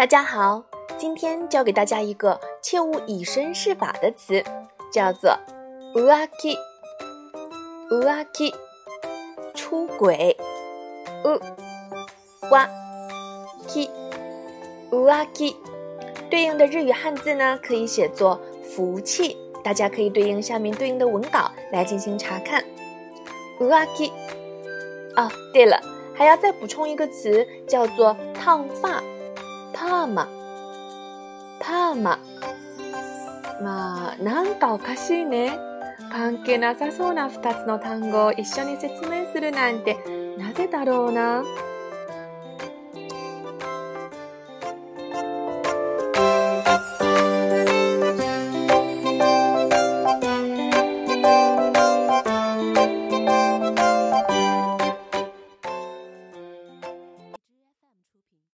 大家好，今天教给大家一个切勿以身试法的词，叫做“乌拉 u 乌拉基出轨，乌，拉，基，乌拉 u 乌 k 基对应的日语汉字呢可以写作“福气”，大家可以对应下面对应的文稿来进行查看。乌 k 基，哦，对了，还要再补充一个词，叫做烫发。パーマ、パーマ。まあ、なんかおかしいね。関係なさそうな2つの単語を一緒に説明するなんて、なぜだろうな。